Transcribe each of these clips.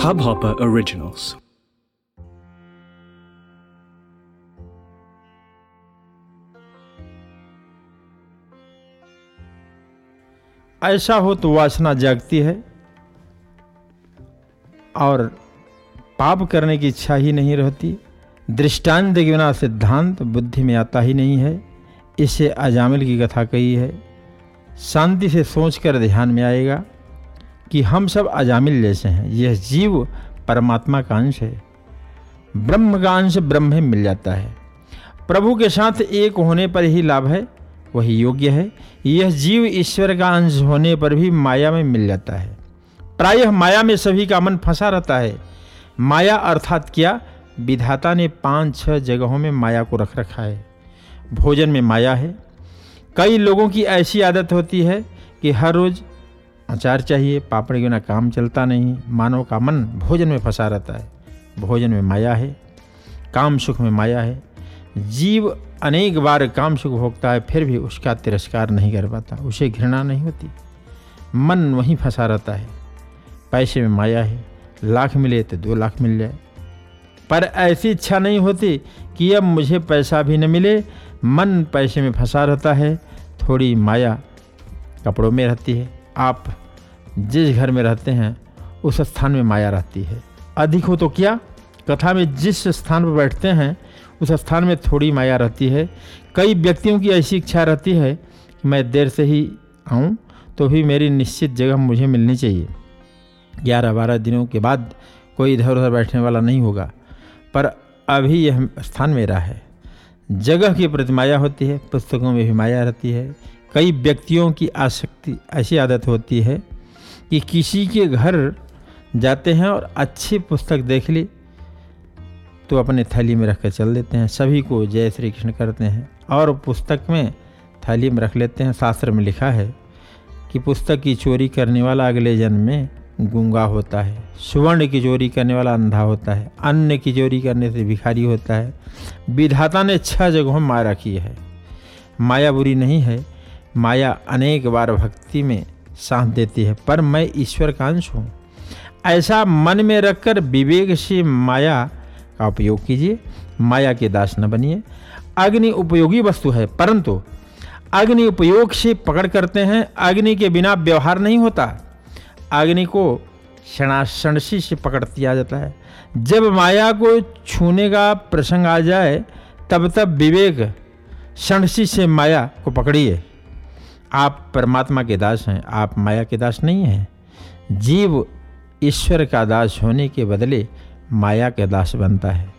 Hubhopper Originals. ऐसा हो तो वासना जागती है और पाप करने की इच्छा ही नहीं रहती। दृष्टांत के बिना सिद्धांत, बुद्धि में आता ही नहीं है। इसे अजामिल की कथा कही है। शांति से सोचकर ध्यान में आएगा। कि हम सब अजामिल जैसे हैं। यह जीव परमात्मा का अंश है। ब्रह्म का अंश ब्रह्म में मिल जाता है। प्रभु के साथ एक होने पर ही लाभ है, वही योग्य है। यह जीव ईश्वर का अंश होने पर भी माया में मिल जाता है। प्रायः माया में सभी का मन फंसा रहता है। माया अर्थात क्या? विधाता ने पाँच छह जगहों में माया को रख रखा है। भोजन में माया है। कई लोगों की ऐसी आदत होती है कि हर रोज़ अचार चाहिए पापड़ के बिना काम चलता नहीं, मानव का मन भोजन में फंसा रहता है, भोजन में माया है, काम सुख में माया है। जीव अनेक बार काम सुख भोगता है, फिर भी उसका तिरस्कार नहीं कर पाता, उसे घृणा नहीं होती। मन वहीं फंसा रहता है, पैसे में माया है, लाख मिले तो दो लाख मिल जाए। पर ऐसी इच्छा नहीं होती कि अब मुझे पैसा भी न मिले, मन पैसे में फंसा रहता है, थोड़ी माया कपड़ों में रहती है। आप जिस घर में रहते हैं, उस स्थान में माया रहती है। अधिक हो तो क्या? कथा में जिस स्थान पर बैठते हैं, उस स्थान में थोड़ी माया रहती है। कई व्यक्तियों की ऐसी इच्छा रहती है कि मैं देर से ही आऊँ तो भी मेरी निश्चित जगह मुझे मिलनी चाहिए। ग्यारह बारह दिनों के बाद कोई इधर उधर बैठने वाला नहीं होगा, पर अभी यह स्थान मेरा है। जगह की प्रति माया होती है, पुस्तकों में भी माया रहती है कई व्यक्तियों की आसक्ति ऐसी आदत होती है कि किसी के घर जाते हैं और अच्छी पुस्तक देख ली तो अपने थैली में रख कर चल देते हैं। सभी को जय श्री कृष्ण करते हैं और पुस्तक में थैली में रख लेते हैं। शास्त्र में लिखा है कि पुस्तक की चोरी करने वाला अगले जन्म में गूँगा होता है, सुवर्ण की चोरी करने वाला अंधा होता है, अन्न की चोरी करने से भिखारी होता है। विधाता ने छह जगहों माया रखी है। माया बुरी नहीं है माया अनेक बार भक्ति में साथ देती है, पर मैं ईश्वर का अंश हूँ। ऐसा मन में रखकर विवेक से माया का उपयोग कीजिए। माया के दास न बनिए। अग्नि उपयोगी वस्तु है, परंतु अग्नि उपयोग से पकड़ करते हैं। अग्नि के बिना व्यवहार नहीं होता। अग्नि को क्षणाशणसी से पकड़ दिया जाता है। जब माया को छूने का प्रसंग आ जाए, तब तब विवेक षणसी से माया को पकड़िए। आप परमात्मा के दास हैं, आप माया के दास नहीं हैं। जीव ईश्वर का दास होने के बदले माया के दास बनता है।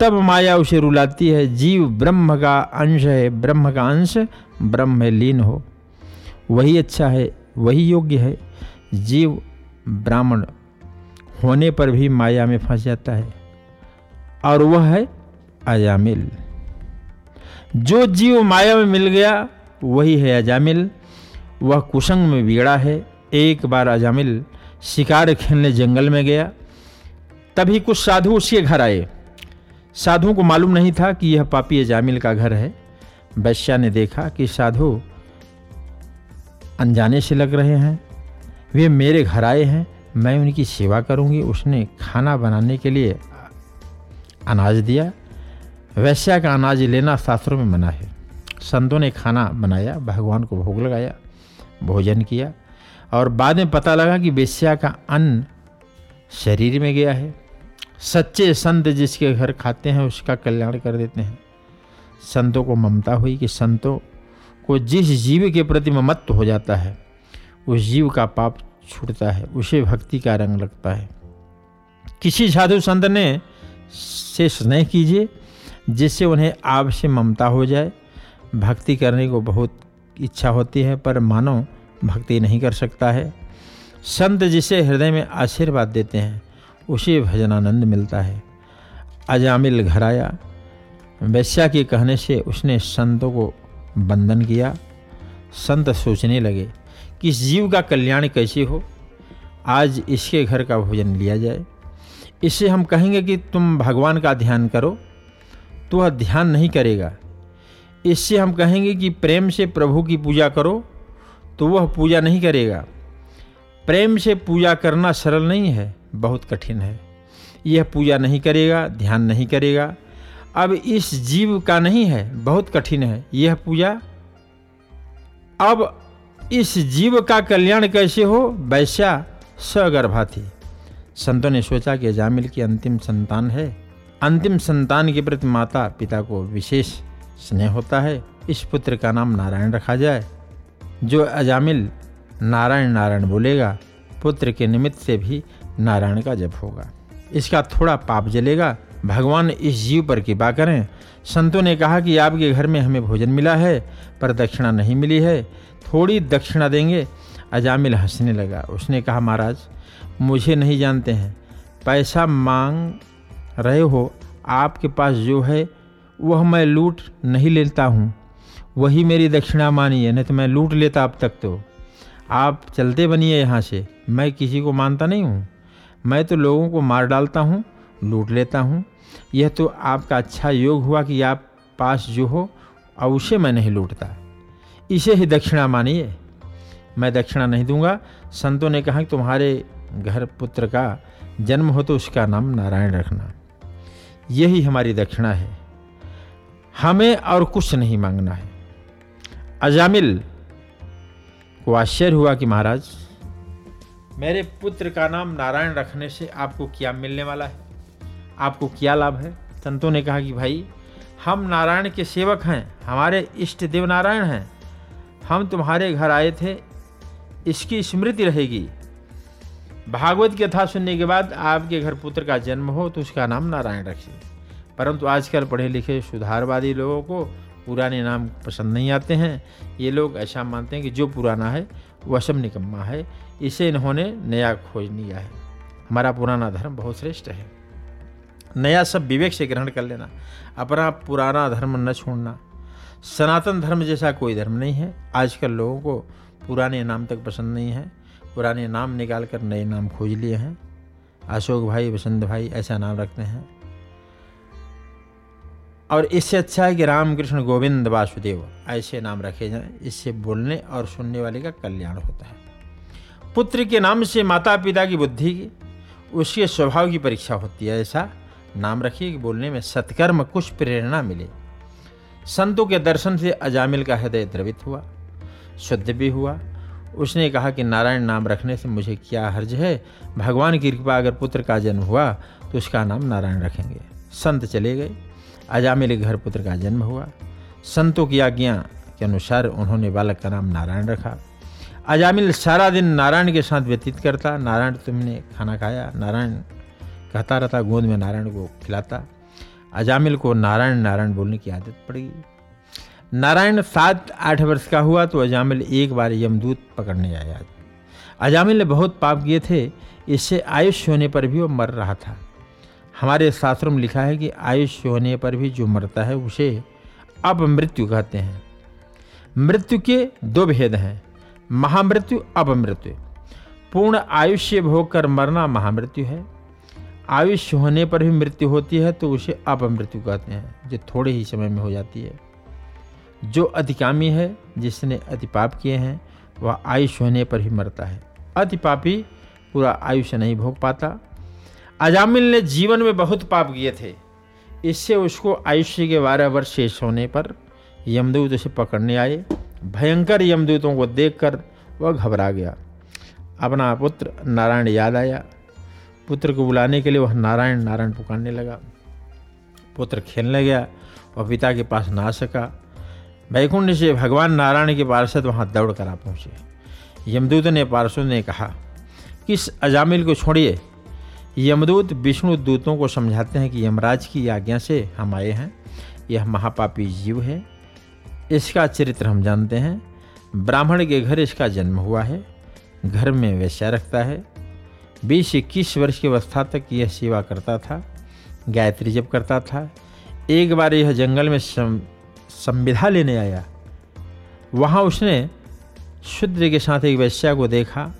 तब माया उसे रुलाती है, जीव ब्रह्म का अंश है, ब्रह्म का अंश ब्रह्म में लीन हो। वही अच्छा है, वही योग्य है। जीव ब्राह्मण होने पर भी माया में फंस जाता है और वह है अजामिल जो जीव माया में मिल गया वही है अजामिल। वह कुसंग में बिगड़ा है। एक बार अजामिल शिकार खेलने जंगल में गया। तभी कुछ साधु उसके घर आए। साधुओं को मालूम नहीं था कि यह पापी अजामिल का घर है। वैश्या ने देखा कि साधु अनजाने से लग रहे हैं। वे मेरे घर आए हैं। मैं उनकी सेवा करूँगी। उसने खाना बनाने के लिए अनाज दिया। वैश्या का अनाज लेना शास्त्रों में मना है। संतों ने खाना बनाया, भगवान को भोग लगाया, भोजन किया और बाद में पता लगा कि वेश्या का अन्न शरीर में गया है। सच्चे संत जिसके घर खाते हैं, उसका कल्याण कर देते हैं। संतों को ममता हुई कि संतों को जिस जीव के प्रति ममत्व हो जाता है, उस जीव का पाप छूटता है, उसे भक्ति का रंग लगता है। किसी साधु संत ने से स्नेह कीजिए, जिससे उन्हें आपसे ममता हो जाए। भक्ति करने को बहुत इच्छा होती है, पर मानव भक्ति नहीं कर सकता है। संत जिसे हृदय में आशीर्वाद देते हैं, उसे भजनानंद मिलता है। अजामिल घर आया। वैश्या के कहने से उसने संतों को बंधन किया। संत सोचने लगे कि इस जीव का कल्याण कैसे हो? आज इसके घर का भोजन लिया जाए। इससे हम कहेंगे कि तुम भगवान का ध्यान करो। तो वह ध्यान नहीं करेगा। इससे हम कहेंगे कि प्रेम से प्रभु की पूजा करो तो वह पूजा नहीं करेगा। प्रेम से पूजा करना सरल नहीं है, बहुत कठिन है। यह पूजा नहीं करेगा, ध्यान नहीं करेगा। अब इस जीव का नहीं है, बहुत कठिन है यह पूजा। अब इस जीव का कल्याण कैसे हो? वैश्या सगर्भा थी संतों ने सोचा कि जामिल की अंतिम संतान है। अंतिम संतान के प्रति माता पिता को विशेष स्नेह होता है, इस पुत्र का नाम नारायण रखा जाए। जो अजामिल नारायण नारायण बोलेगा, पुत्र के निमित्त से भी नारायण का जप होगा। इसका थोड़ा पाप जलेगा। भगवान इस जीव पर कृपा करें। संतों ने कहा कि आपके घर में हमें भोजन मिला है, पर दक्षिणा नहीं मिली है। थोड़ी दक्षिणा देंगे। अजामिल हंसने लगा। उसने कहा, महाराज, मुझे नहीं जानते हैं। पैसा मांग रहे हो, आपके पास जो है वह मैं लूट नहीं लेता हूँ। वही मेरी दक्षिणा मानिए, नहीं तो मैं लूट लेता अब तक तो। आप चलते बनिए यहाँ से। मैं किसी को मानता नहीं हूँ। मैं तो लोगों को मार डालता हूँ, लूट लेता हूँ। यह तो आपका अच्छा योग हुआ कि आप पास जो हो और उसे मैं नहीं लूटता। इसे ही दक्षिणा मानिए। मैं दक्षिणा नहीं दूँगा। संतों ने कहा कि तुम्हारे घर पुत्र का जन्म हो तो उसका नाम नारायण रखना। यही हमारी दक्षिणा है। हमें और कुछ नहीं मांगना है। अजामिल को आश्चर्य हुआ कि महाराज, मेरे पुत्र का नाम नारायण रखने से आपको क्या मिलने वाला है? आपको क्या लाभ है? संतों ने कहा कि भाई, हम नारायण के सेवक हैं, हमारे इष्ट देव नारायण हैं। हम तुम्हारे घर आए थे, इसकी स्मृति रहेगी। भागवत कथा सुनने के बाद आपके घर पुत्र का जन्म हो तो उसका नाम नारायण रखिए। परंतु आजकल पढ़े लिखे सुधारवादी लोगों को पुराने नाम पसंद नहीं आते हैं। ये लोग ऐसा मानते हैं कि जो पुराना है वह सब निकम्मा है, इसे इन्होंने नया खोज लिया है। हमारा पुराना धर्म बहुत श्रेष्ठ है। नया सब विवेक से ग्रहण कर लेना, अपना पुराना धर्म न छोड़ना। सनातन धर्म जैसा कोई धर्म नहीं है। आजकल लोगों को पुराने नाम तक पसंद नहीं है। पुराने नाम निकाल कर नए नाम खोज लिए हैं। अशोक भाई, वसंत भाई ऐसा नाम रखते हैं। और इससे अच्छा है कि रामकृष्ण गोविंद वासुदेव ऐसे नाम रखे जाएँ, इससे बोलने और सुनने वाले का कल्याण होता है। पुत्र के नाम से माता पिता की बुद्धि की, उसके स्वभाव की परीक्षा होती है, ऐसा नाम रखिए कि बोलने में सत्कर्म, कुछ प्रेरणा मिले। संतों के दर्शन से अजामिल का हृदय द्रवित हुआ, शुद्ध भी हुआ। उसने कहा कि नारायण नाम रखने से मुझे क्या हर्ज है? भगवान की कृपा अगर पुत्र का जन्म हुआ तो उसका नाम नारायण रखेंगे। संत चले गए। अजामिल घर पुत्र का जन्म हुआ। संतों की आज्ञा के अनुसार उन्होंने बालक का नाम नारायण रखा। अजामिल सारा दिन नारायण के साथ व्यतीत करता। नारायण तुमने खाना खाया। नारायण कहता रहता, गोद में नारायण को खिलाता। अजामिल को नारायण नारायण बोलने की आदत पड़ गई। नारायण सात, आठ वर्ष का हुआ तो अजामिल एक बार यमदूत पकड़ने आया। अजामिल ने बहुत पाप किए थे। इससे आयुष्य होने पर भी वो मर रहा था। हमारे शास्त्रों में लिखा है कि आयुष्य होने पर भी जो मरता है, उसे अपमृत्यु कहते हैं। मृत्यु के दो भेद हैं। महामृत्यु अपमृत्यु पूर्ण आयुष्य भोग कर मरना महामृत्यु है। आयुष्य होने पर भी मृत्यु होती है तो उसे अपमृत्यु कहते हैं, जो थोड़े ही समय में हो जाती है। जो अतिकामी है, जिसने अतिपाप किए हैं, वह आयुष्य होने पर ही मरता है। अतिपापी पूरा आयुष्य नहीं भोग पाता। अजामिल ने जीवन में बहुत पाप किए थे। इससे उसको आयुष्य के बारह वर्ष शेष होने पर यमदूत उसे पकड़ने आए। भयंकर यमदूतों को देखकर वह घबरा गया। अपना पुत्र नारायण याद आया। पुत्र को बुलाने के लिए वह नारायण नारायण पुकारने लगा। पुत्र खेलने गया। वह पिता के पास ना सका। वैकुंठ से भगवान नारायण के पार्षद वहाँ दौड़ कर आ पहुँचे। यमदूत ने पार्षद ने कहा कि इस अजामिल को छोड़िए? यमदूत विष्णु दूतों को समझाते हैं कि यमराज की आज्ञा से हम आए हैं। यह महापापी जीव है। इसका चरित्र हम जानते हैं। ब्राह्मण के घर इसका जन्म हुआ है। घर में वैश्या रखता है। बीस इक्कीस वर्ष की अवस्था तक यह सेवा करता था। गायत्री जप करता था। एक बार यह जंगल में संविधा लेने आया। वहाँ उसने शुद्र के साथ एक वैश्या को देखा।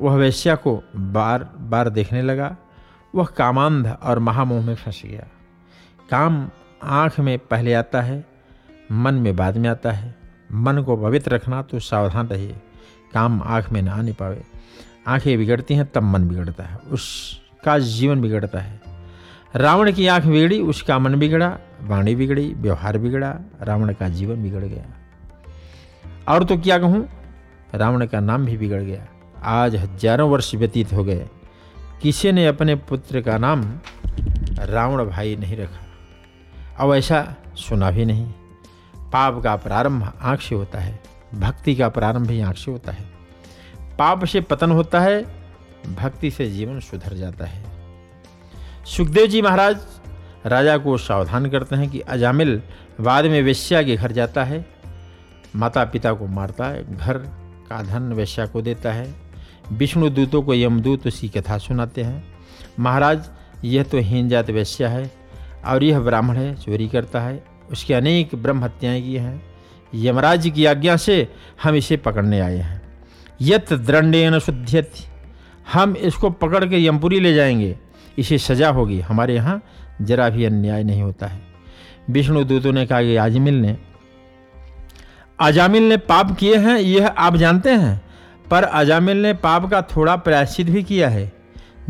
वह वैश्या को बार बार देखने लगा। वह कामांध और महामोह में फंस गया। काम आँख में पहले आता है, मन में बाद में आता है। मन को पवित्र रखना तो सावधान रहिए। काम आँख में ना आने पावे। आँखें बिगड़ती हैं, तब मन बिगड़ता है। उसका जीवन बिगड़ता है। रावण की आँख बिगड़ी, उसका मन बिगड़ा, वाणी बिगड़ी, व्यवहार बिगड़ा, रावण का जीवन बिगड़ गया। और तो क्या कहूँ? रावण का नाम भी बिगड़ गया। आज हज़ारों वर्ष व्यतीत हो गए। किसी ने अपने पुत्र का नाम रावण भाई नहीं रखा। अब ऐसा सुना भी नहीं। पाप का प्रारंभ आँख से होता है, भक्ति का प्रारंभ ही आँख से होता है। पाप से पतन होता है, भक्ति से जीवन सुधर जाता है। सुखदेव जी महाराज राजा को सावधान करते हैं कि अजामिल बाद में वेश्या के घर जाता है। माता पिता को मारता है, घर का धन वेश्या को देता है। विष्णु दूतों को यमदूत उसकी कथा सुनाते हैं। महाराज, यह तो हीन जात वैश्या है और यह ब्राह्मण है, चोरी करता है। उसके अनेक ब्रह्म हत्याएँ की हैं। यमराज की आज्ञा से हम इसे पकड़ने आए हैं। यत दंडेन शुद्धियत, हम इसको पकड़ के यमपुरी ले जाएँगे। इसे सजा होगी। हमारे यहाँ जरा भी अन्याय नहीं होता है। विष्णु दूतों ने कहा कि आजमिल ने अजामिल ने पाप किए हैं, यह आप जानते हैं? पर अजामिल ने पाप का थोड़ा प्रायश्चित भी किया है,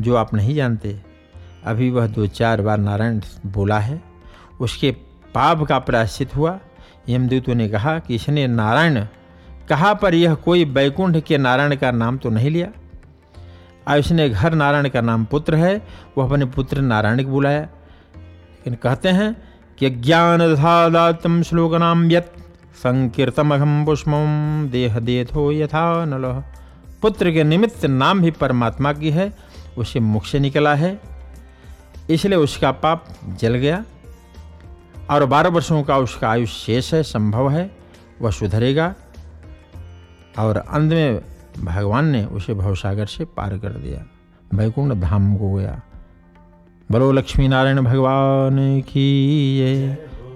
जो आप नहीं जानते। अभी वह दो चार बार नारायण बोला है, उसके पाप का प्रायश्चित हुआ। यमदूतों ने कहा कि इसने नारायण, कहा पर यह कोई बैकुंठ के नारायण का नाम तो नहीं लिया? और इसने घर नारायण का नाम पुत्र है, वह अपने पुत्र नारायण को बुलाया। लेकिन कहते हैं कि ज्ञान धातम श्लोक नाम यत। संकीर्तमघम पुष्पम देह देथो यथा नल। पुत्र के निमित्त नाम भी परमात्मा की है, उसे मुख से निकला है। इसलिए उसका पाप जल गया और बारह वर्षों का उसका आयुष शेष है, संभव है, वह सुधरेगा और अंत में भगवान ने उसे भवसागर से पार कर दिया। वैकुंठ धाम को गया। बलो लक्ष्मी नारायण भगवान की